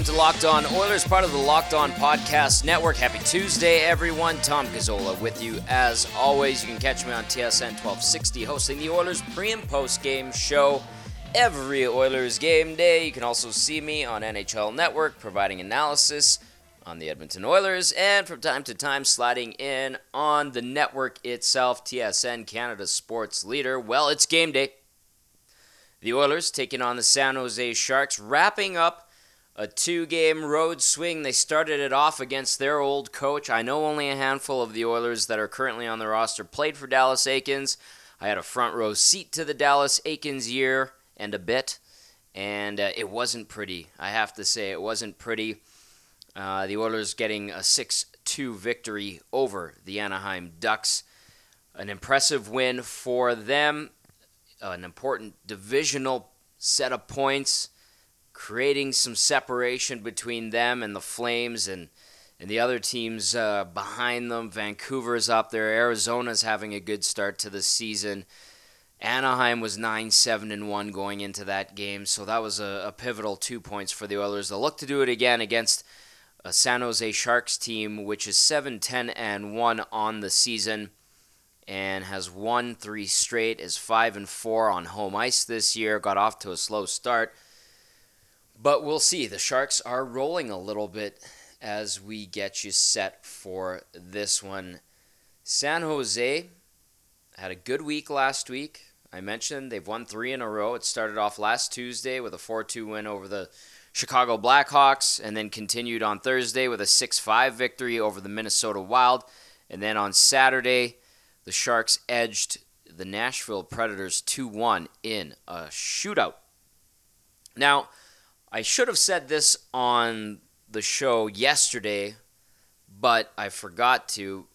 welcome to Locked On Oilers, part of the Locked On Podcast Network. Happy Tuesday, everyone. Tom Gazzola with you as always. You can catch me on TSN 1260, hosting the Oilers pre and post game show every Oilers game day. You can also see me on NHL Network, providing analysis on the Edmonton Oilers, and from time to time sliding in on the network itself, TSN, Canada sports leader. Well, it's game day. The Oilers taking on the San Jose Sharks, wrapping up a two game road swing. They started it off against their old coach. I know only a handful of the Oilers that are currently on the roster played for Dallas Eakins. I had a front row seat to the Dallas Eakins year and a bit, and uh, it wasn't pretty. I have to say, it wasn't pretty. Uh, the Oilers getting a 6 2 victory over the Anaheim Ducks. An impressive win for them an important divisional set of points, creating some separation between them and the Flames and and the other teams uh, behind them. Vancouver's up there. Arizona's having a good start to the season. Anaheim was 9 7 and 1 going into that game, so that was a, a, pivotal two points for the Oilers. They'll look to do it again against a San Jose Sharks team, which is 7 10 and 1 on the season and has won three straight, is five and four on home ice this year. Got off to a slow start, but we'll see. The Sharks are rolling a little bit as we get you set for this one. San Jose had a good week last week. I mentioned they've won three in a row. It started off last Tuesday with a 4 2 win over the Chicago Blackhawks, and then continued on Thursday with a 6 5 victory over the Minnesota Wild. And then on Saturday, the Sharks edged the Nashville Predators 2 1 in a shootout. Now, I should have said this on the show yesterday, but I forgot to.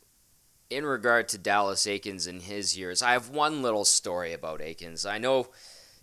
In regard to Dallas Eakins and his years, I have one little story about Eakins. I know,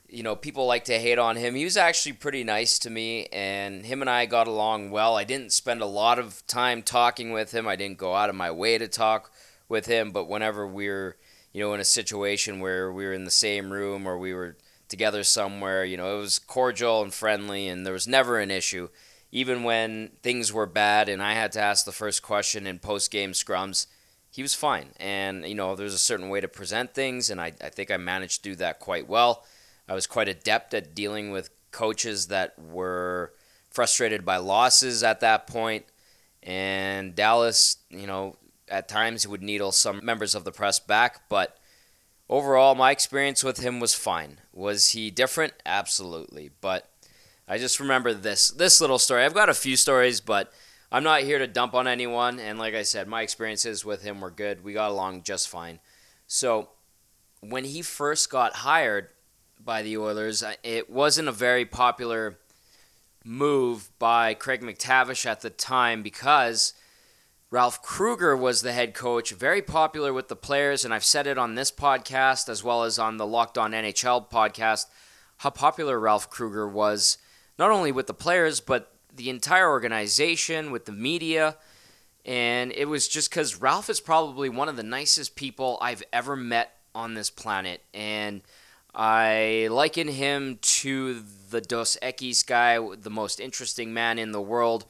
you know, people like to hate on him. He was actually pretty nice to me, and him and I got along well. I didn't spend a lot of time talking with him. I didn't go out of my way to talk with him, but whenever we are you know, in a situation where we were in the same room or we were together somewhere, you know, it was cordial and friendly and there was never an issue. Even when things were bad and I had to ask the first question in post game scrums, he was fine. And, you know, there's a certain way to present things, and I, I think I managed to do that quite well. I was quite adept at dealing with coaches that were frustrated by losses at that point. And Dallas, you know, at times he would needle some members of the press back, but overall, my experience with him was fine. Was he different? Absolutely. But I just remember this this little story. I've got a few stories, but I'm not here to dump on anyone. And like I said, my experiences with him were good. We got along just fine. So when he first got hired by the Oilers, it wasn't a very popular move by Craig MacTavish at the time because Ralph Krueger was the head coach, very popular with the players, and I've said it on this podcast as well as on the Locked On NHL podcast how popular Ralph Krueger was, not only with the players, but the entire organization, with the media. And it was just because Ralph is probably one of the nicest people I've ever met on this planet. And I liken him to the Dos Equis guy, the most interesting man in the world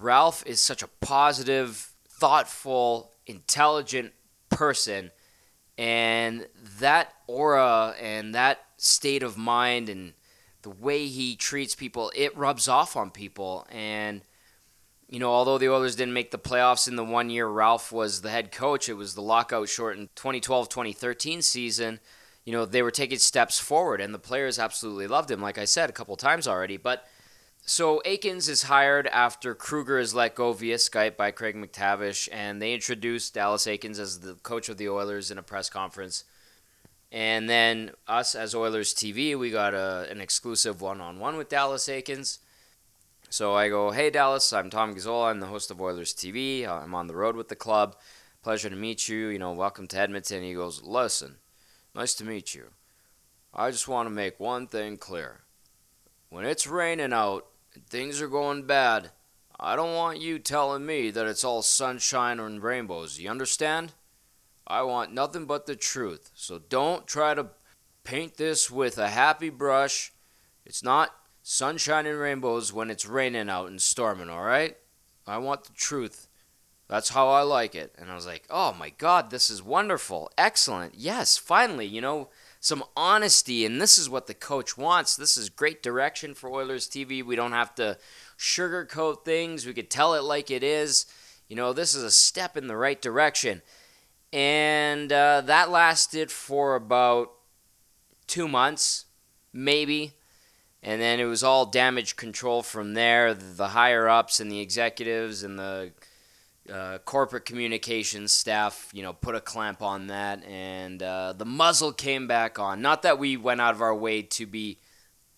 Ralph is such a positive, thoughtful, intelligent person. And that aura and that state of mind and the way he treats people, it rubs off on people. And, you know, although the Oilers didn't make the playoffs in the one year Ralph was the head coach, it was the lockout shortened 2012 2013 season. You know, they were taking steps forward, and the players absolutely loved him, like I said a couple times already. But so Eakins is hired after Krueger is let go via Skype by Craig MacTavish, and they introduced Dallas Eakins as the coach of the Oilers in a press conference. And then us as Oilers TV, we got a, an exclusive one-on-one with Dallas Eakins. So I go, hey Dallas, I'm Tom Gazzola. I'm the host of Oilers TV. I'm on the road with the club. Pleasure to meet you. You know, welcome to Edmonton. He goes, listen, nice to meet you. I just want to make one thing clear. When it's raining out, things are going bad, I don't want you telling me that it's all sunshine and rainbows. You understand? I want nothing but the truth. So don't try to paint this with a happy brush. It's not sunshine and rainbows when it's raining out and storming, all right? I want the truth. That's how I like it. And I was like, oh my God, this is wonderful. Excellent. Yes, finally, you know, some honesty. And this is what the coach wants. This is great direction for Oilers TV. We don't have to sugarcoat things, we could tell it like it is. You know, this is a step in the right direction. And uh, that lasted for about two months, maybe. And then it was all damage control from there. The higher ups and the executives and the uh, corporate communications staff, you know, put a clamp on that, and uh, the muzzle came back on. Not that we went out of our way to be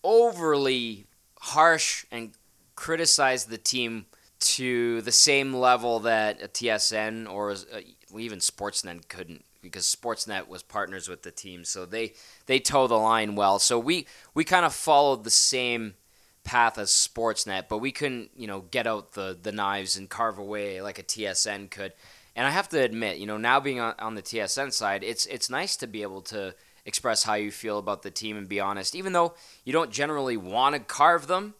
overly harsh and criticize the team to the same level that TSN or uh, even Sportsnet couldn't because Sportsnet was partners with the team, so they they toe the line well. So we we kind of followed the same path as Sportsnet, but we couldn't you know get out the the knives and carve away like a TSN could. And I have to admit, you know, now being on, on the TSN side, it's it's nice to be able to express how you feel about the team and be honest, even though you don't generally want to carve them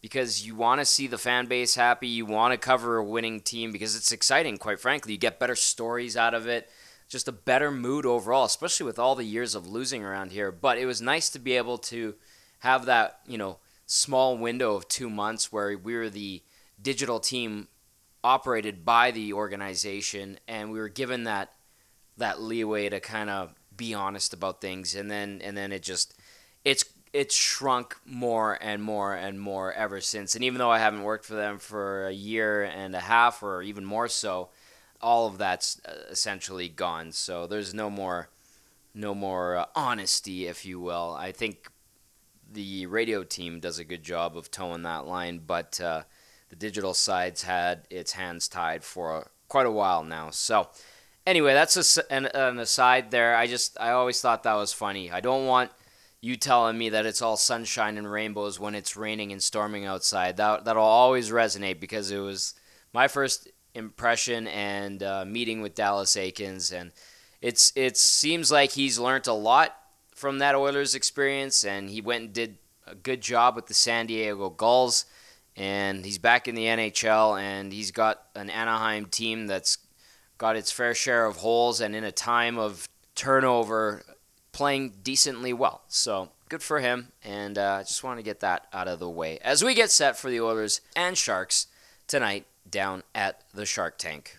because you want to see the fan base happy. You want to cover a winning team because it's exciting, quite frankly. You get better stories out of it just a better mood overall, especially with all the years of losing around here. But it was nice to be able to have that, you know, small window of two months where we were the digital team operated by the organization and we were given that that leeway to kind of be honest about things and then and then it just it's it's shrunk more and more and more ever since and even though I haven't worked for them for a year and a half or even more so all of that's uh, essentially gone. So there's no more, no more uh, honesty, if you will. I think the radio team does a good job of toeing that line, but uh, the digital side's had its hands tied for quite a while now. So anyway, that's a, an, an aside there. I just I always thought that was funny. I don't want you telling me that it's all sunshine and rainbows when it's raining and storming outside. That that'll always resonate because it was my first impression and uh, meeting with Dallas Eakins, and it's it seems like he's learned a lot from that Oilers experience, and he went and did a good job with the San Diego Gulls, and he's back in the NHL, and he's got an Anaheim team that's got its fair share of holes, and in a time of turnover, playing decently well. So good for him, and I uh, just want to get that out of the way as we get set for the Oilers and Sharks tonight down at the Shark Tank.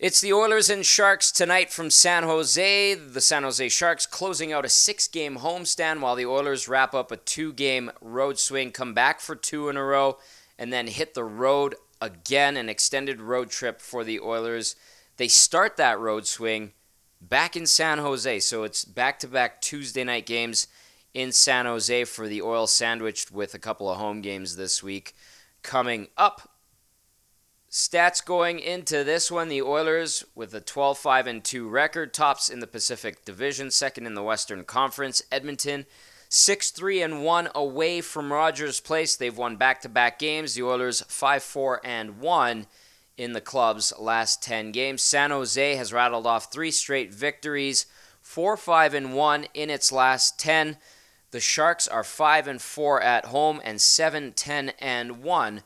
It's the Oilers and Sharks tonight from San Jose. The San Jose Sharks closing out a six game homestand while the Oilers wrap up a two game road swing, come back for two in a row, and then hit the road again. An extended road trip for the Oilers. They start that road swing back in San Jose, so it's back to back Tuesday night games in San Jose for the Oil sandwiched with a couple of home games this week coming up. Stats going into this one the Oilers with a 12 5 and 2 record, tops in the Pacific Division, second in the Western Conference. Edmonton 6 3 and 1 away from Rogers Place. They've won back to back games. The Oilers 5 4 and 1 in the club's last 10 games. San Jose has rattled off three straight victories, 4 5 and 1 in its last 10. The Sharks are 5 and 4 at home and 7 10 and 1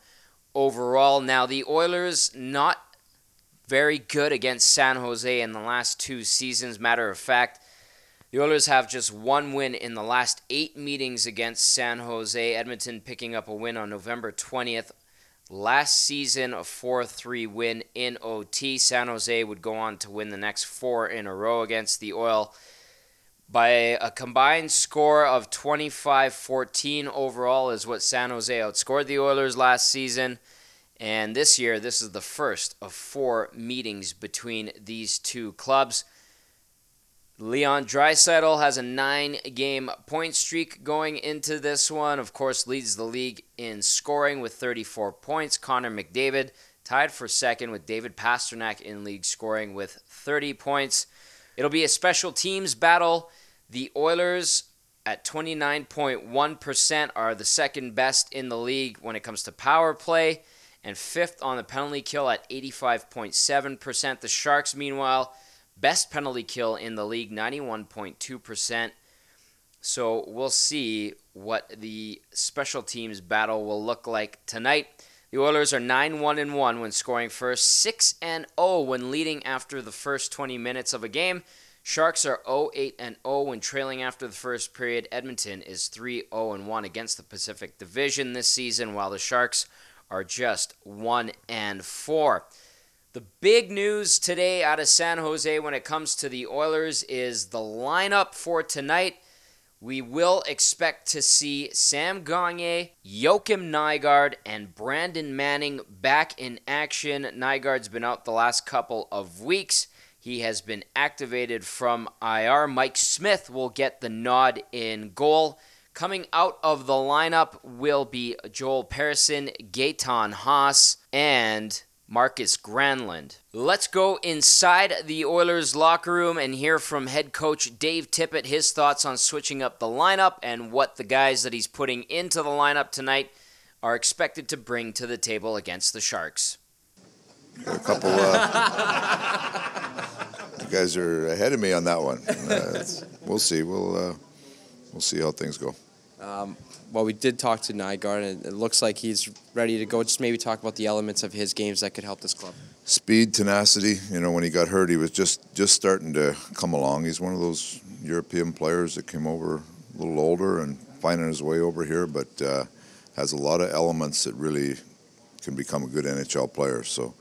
overall. Now the Oilers not very good against San Jose in the last two seasons. Matter of fact, the Oilers have just one win in the last 8 meetings against San Jose. Edmonton picking up a win on November 20th. Last season, a 4 3 win in OT. San Jose would go on to win the next four in a row against the Oil by a combined score of 25-14 overall is what San Jose outscored the Oilers last season. And this year, this is the first of four meetings between these two clubs. Leon Draisaitl has a nine-game point streak going into this one. Of course, leads the league in scoring with 34 points. Connor McDavid tied for second with David Pastrnak in league scoring with 30 points. It'll be a special teams battle. The Oilers at 29.1% are the second best in the league when it comes to power play, and fifth on the penalty kill at 85.7%. The Sharks, meanwhile, best penalty kill in the league, 91.2%. So we'll see what the special teams battle will look like tonight. The Oilers are 9 1 and 1 when scoring first, 6 and 0 when leading after the first 20 minutes of a game. Sharks are 0 8 and 0 when trailing after the first period. Edmonton is 3 0 and 1 against the Pacific Division this season, while the Sharks are just 1 and 4. The big news today out of San Jose when it comes to the Oilers is the lineup for tonight. We will expect to see Sam Gagner, Joakim Nygard, and Brandon Manning back in action. Nygard's been out the last couple of weeks. He has been activated from IR. Mike Smith will get the nod in goal. Coming out of the lineup will be Joel Persson, Gaetan Haas, and Markus Granlund. Let's go inside the Oilers locker room and hear from head coach Dave Tippett his thoughts on switching up the lineup and what the guys that he's putting into the lineup tonight are expected to bring to the table against the Sharks. A couple. Uh, you guys are ahead of me on that one. Uh, we'll see. We'll uh, we'll see how things go. Um, well, we did talk to Nygard, and it looks like he's ready to go. Just maybe talk about the elements of his games that could help this club. Speed, tenacity. You know, when he got hurt, he was just just starting to come along. He's one of those European players that came over a little older and finding his way over here, but uh, has a lot of elements that really can become a good NHL player. So,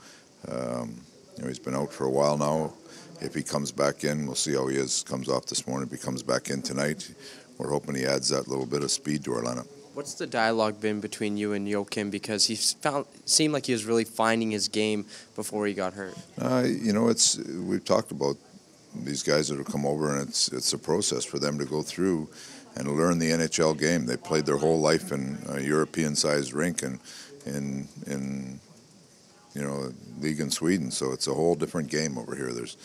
um, you know, he's been out for a while now. If he comes back in, we'll see how he is. Comes off this morning. If he comes back in tonight, we're hoping he adds that little bit of speed to our lineup. What's the dialogue been between you and Joakim? Because he found seemed like he was really finding his game before he got hurt. Uh, you know, it's we've talked about these guys that have come over, and it's it's a process for them to go through and learn the NHL game. They played their whole life in a European-sized rink and in in you know league in Sweden, so it's a whole different game over here. There's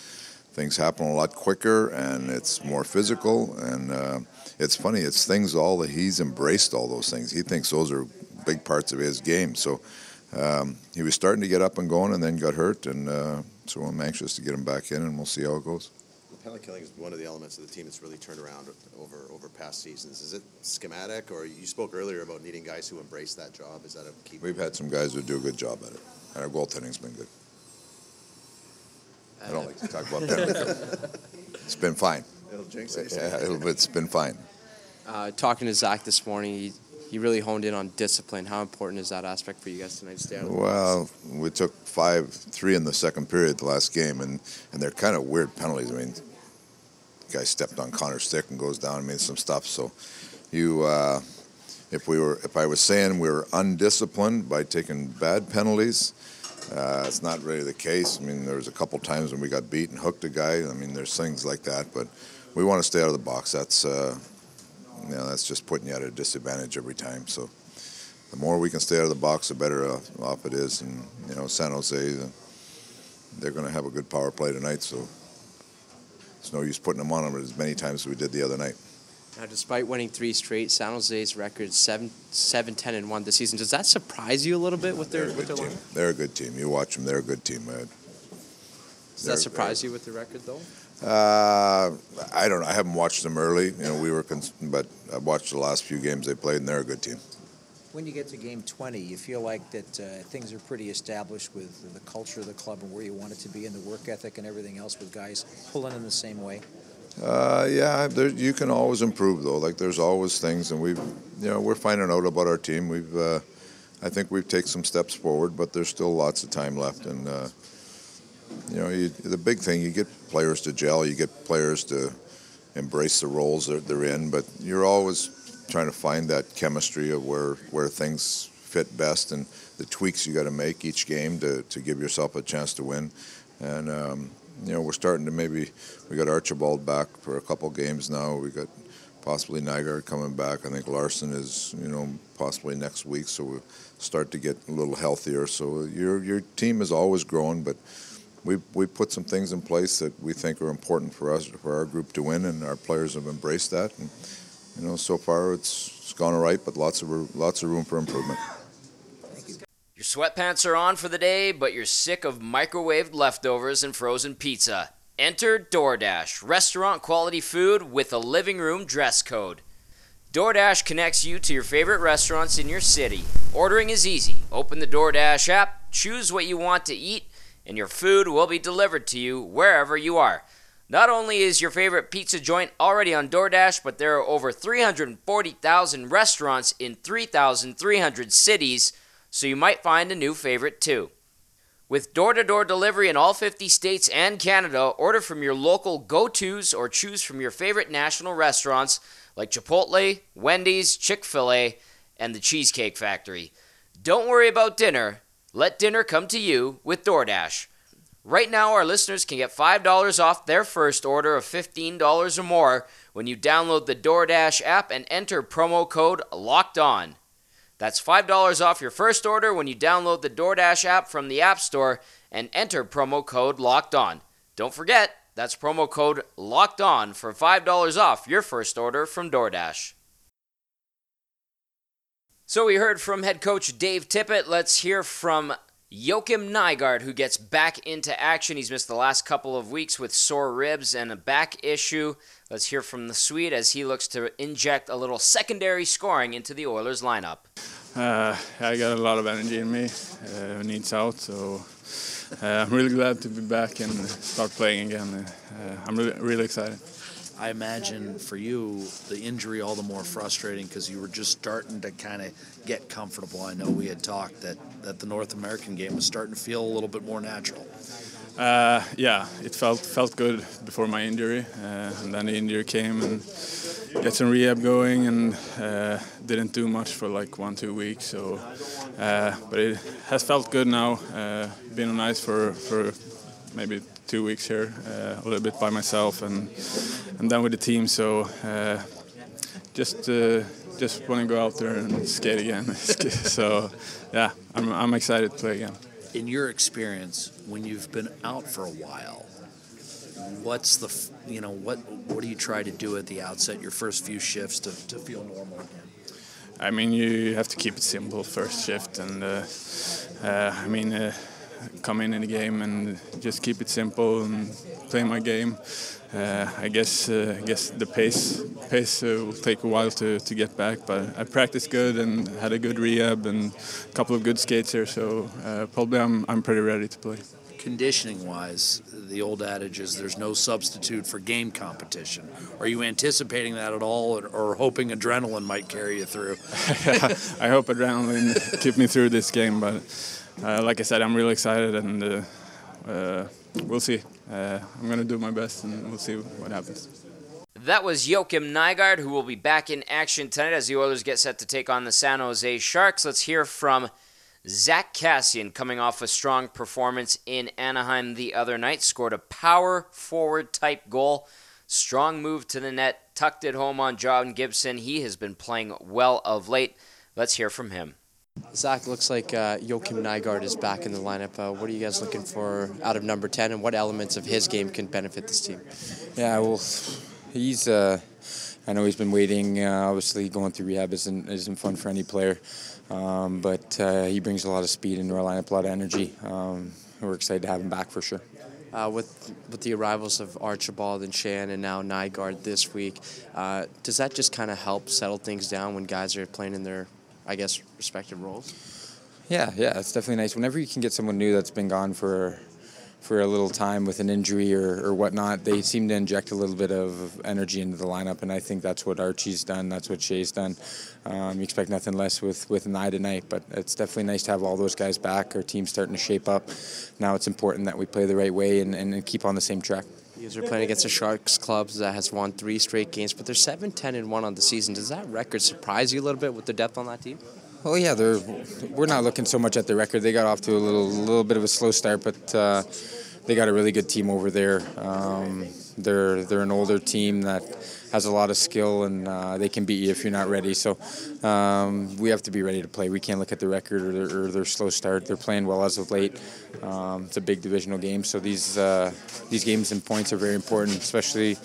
things happen a lot quicker and it's more physical and uh, it's funny it's things all that he's embraced all those things he thinks those are big parts of his game so um, he was starting to get up and going and then got hurt and uh, so i'm anxious to get him back in and we'll see how it goes penalty killing is one of the elements of the team that's really turned around over over past seasons. Is it schematic, or you spoke earlier about needing guys who embrace that job? Is that a key? We've had some guys who do a good job at it, and our goaltending's been good. I don't like to talk about penalty. it's been fine. It'll jinx it. Yeah, it'll, it's been fine. Uh, talking to Zach this morning, he, he really honed in on discipline. How important is that aspect for you guys tonight? Stay well, we took five, three in the second period the last game, and, and they're kind of weird penalties. I mean, the guy stepped on Connor's stick and goes down and made some stuff. So you, uh, if we were, if I was saying we were undisciplined by taking bad penalties, uh, it's not really the case. I mean, there was a couple times when we got beat and hooked a guy. I mean, there's things like that, but we want to stay out of the box. That's uh, you know, that's just putting you at a disadvantage every time. So the more we can stay out of the box, the better off it is. And you know, San Jose, they're going to have a good power play tonight, so it's no use putting them on them as many times as we did the other night. Now, despite winning three straight, San Jose's record 7, 7 10 and 1 this season. Does that surprise you a little bit with their, with good their team. line? They're a good team. You watch them, they're a good team. Uh, Does that surprise you with the record, though? Uh, I don't know. I haven't watched them early. You know, we were, cons- but I watched the last few games they played, and they're a good team. When you get to game 20, you feel like that uh, things are pretty established with the culture of the club and where you want it to be and the work ethic and everything else with guys pulling in the same way? Uh, yeah, there, you can always improve though. Like there's always things, and we've, you know, we're finding out about our team. We've, uh, I think we've taken some steps forward, but there's still lots of time left. And uh, you know, you, the big thing, you get players to gel, you get players to embrace the roles that they're in, but you're always trying to find that chemistry of where where things fit best and the tweaks you got to make each game to, to give yourself a chance to win. And um, you know, we're starting to maybe we got Archibald back for a couple games now. We got possibly Nygard coming back. I think Larsson is you know possibly next week, so we'll start to get a little healthier. So your your team is always growing, but we we put some things in place that we think are important for us for our group to win, and our players have embraced that. And you know, so far it's, it's gone all right, but lots of lots of room for improvement. Your sweatpants are on for the day, but you're sick of microwaved leftovers and frozen pizza. Enter DoorDash, restaurant quality food with a living room dress code. DoorDash connects you to your favorite restaurants in your city. Ordering is easy. Open the DoorDash app, choose what you want to eat, and your food will be delivered to you wherever you are. Not only is your favorite pizza joint already on DoorDash, but there are over 340,000 restaurants in 3,300 cities, so you might find a new favorite too. With door to door delivery in all 50 states and Canada, order from your local go tos or choose from your favorite national restaurants like Chipotle, Wendy's, Chick fil A, and the Cheesecake Factory. Don't worry about dinner. Let dinner come to you with DoorDash. Right now, our listeners can get $5 off their first order of $15 or more when you download the DoorDash app and enter promo code LOCKED ON. That's $5 off your first order when you download the DoorDash app from the App Store and enter promo code LOCKED ON. Don't forget, that's promo code LOCKED ON for $5 off your first order from DoorDash. So we heard from head coach Dave Tippett. Let's hear from Joakim Nygard, who gets back into action. He's missed the last couple of weeks with sore ribs and a back issue. Let's hear from the Swede as he looks to inject a little secondary scoring into the Oilers lineup. Uh, I got a lot of energy in me. Uh, needs out, so uh, I'm really glad to be back and start playing again. Uh, I'm really, really excited. I imagine for you the injury all the more frustrating because you were just starting to kind of get comfortable. I know we had talked that, that the North American game was starting to feel a little bit more natural. Uh, yeah, it felt felt good before my injury, uh, and then the injury came and get some rehab going, and uh, didn't do much for like one two weeks. So, uh, but it has felt good now. Uh, been nice for for maybe two weeks here, uh, a little bit by myself, and and then with the team. So, just just want to go out there and skate again. so, yeah, I'm I'm excited to play again in your experience, when you've been out for a while, what's the you know what what do you try to do at the outset, your first few shifts to, to feel normal again? I mean, you have to keep it simple first shift, and uh, uh, I mean, uh, come in in the game and just keep it simple and play my game. Uh, I guess uh, I guess the pace pace uh, will take a while to, to get back, but I practiced good and had a good rehab and a couple of good skates here, so uh, probably I'm I'm pretty ready to play. Conditioning wise, the old adage is there's no substitute for game competition. Are you anticipating that at all, or, or hoping adrenaline might carry you through? I hope adrenaline keep me through this game, but uh, like I said, I'm really excited and uh, we'll see. Uh, I'm going to do my best, and we'll see what happens. That was Joakim Nygard, who will be back in action tonight as the Oilers get set to take on the San Jose Sharks. Let's hear from Zack Kassian, coming off a strong performance in Anaheim the other night. Scored a power forward type goal. Strong move to the net, tucked it home on John Gibson. He has been playing well of late. Let's hear from him. Zach, looks like uh, Joakim Nygard is back in the lineup. Uh, what are you guys looking for out of number 10, and what elements of his game can benefit this team? Yeah, well, he's. Uh, I know he's been waiting. Uh, obviously, going through rehab isn't isn't fun for any player, um, but uh, he brings a lot of speed into our lineup, a lot of energy. Um, we're excited to have him back for sure. Uh, with with the arrivals of Archibald and Schenn and now Nygard this week, uh, does that just kind of help settle things down when guys are playing in their I guess, respective roles? Yeah, yeah, it's definitely nice. Whenever you can get someone new that's been gone for for a little time with an injury or, or whatnot, they seem to inject a little bit of energy into the lineup, and I think that's what Archie's done. That's what Shea's done. Um, you expect nothing less with with Nye tonight, but it's definitely nice to have all those guys back. Our team's starting to shape up. Now it's important that we play the right way and, and keep on the same track. Guys are playing against the Sharks club that has won three straight games, but they're 7 10 and 1 on the season. Does that record surprise you a little bit with the depth on that team? Well, yeah, they're, we're not looking so much at the record. They got off to a little, little bit of a slow start, but uh, they got a really good team over there. Um, they're they're an older team that has a lot of skill and uh, they can beat you if you're not ready. So um, we have to be ready to play. We can't look at the record or their, or their slow start. They're playing well as of late. Um, it's a big divisional game, so these uh, these games and points are very important, especially.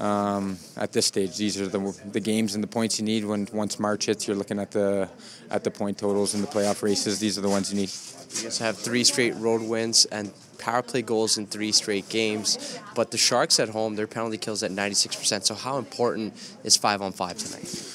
Um, at this stage, these are the, the games and the points you need. When once March hits, you're looking at the at the point totals in the playoff races. These are the ones you need. You guys have three straight road wins and power play goals in three straight games. But the Sharks at home, their penalty kills at 96%. So how important is five on five tonight?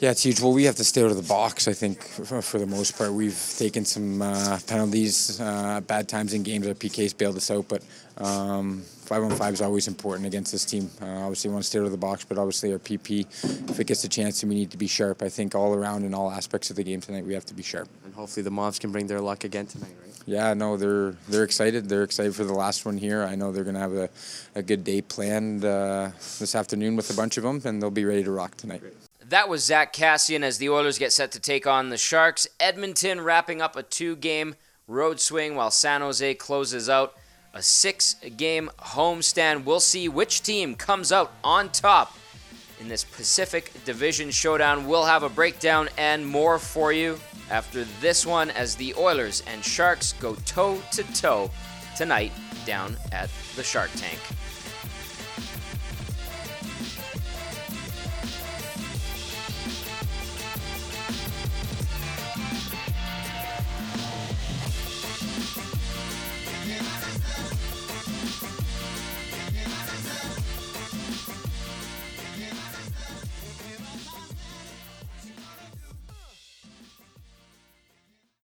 Yeah, it's huge. Well, we have to stay out of the box. I think for, for the most part, we've taken some uh, penalties, uh, bad times in games. Our PK's bailed us out, but um, five on five is always important against this team. Uh, obviously, we want to stay out of the box, but obviously our PP, if it gets a chance, then we need to be sharp. I think all around in all aspects of the game tonight, we have to be sharp. And hopefully the Mavs can bring their luck again tonight, right? Yeah, no, they're they're excited. They're excited for the last one here. I know they're gonna have a, a good day planned uh, this afternoon with a bunch of them, and they'll be ready to rock tonight. That was Zack Kassian as the Oilers get set to take on the Sharks. Edmonton wrapping up a two game road swing while San Jose closes out a six game homestand. We'll see which team comes out on top in this Pacific Division showdown. We'll have a breakdown and more for you after this one as the Oilers and Sharks go toe to toe tonight down at the Shark Tank.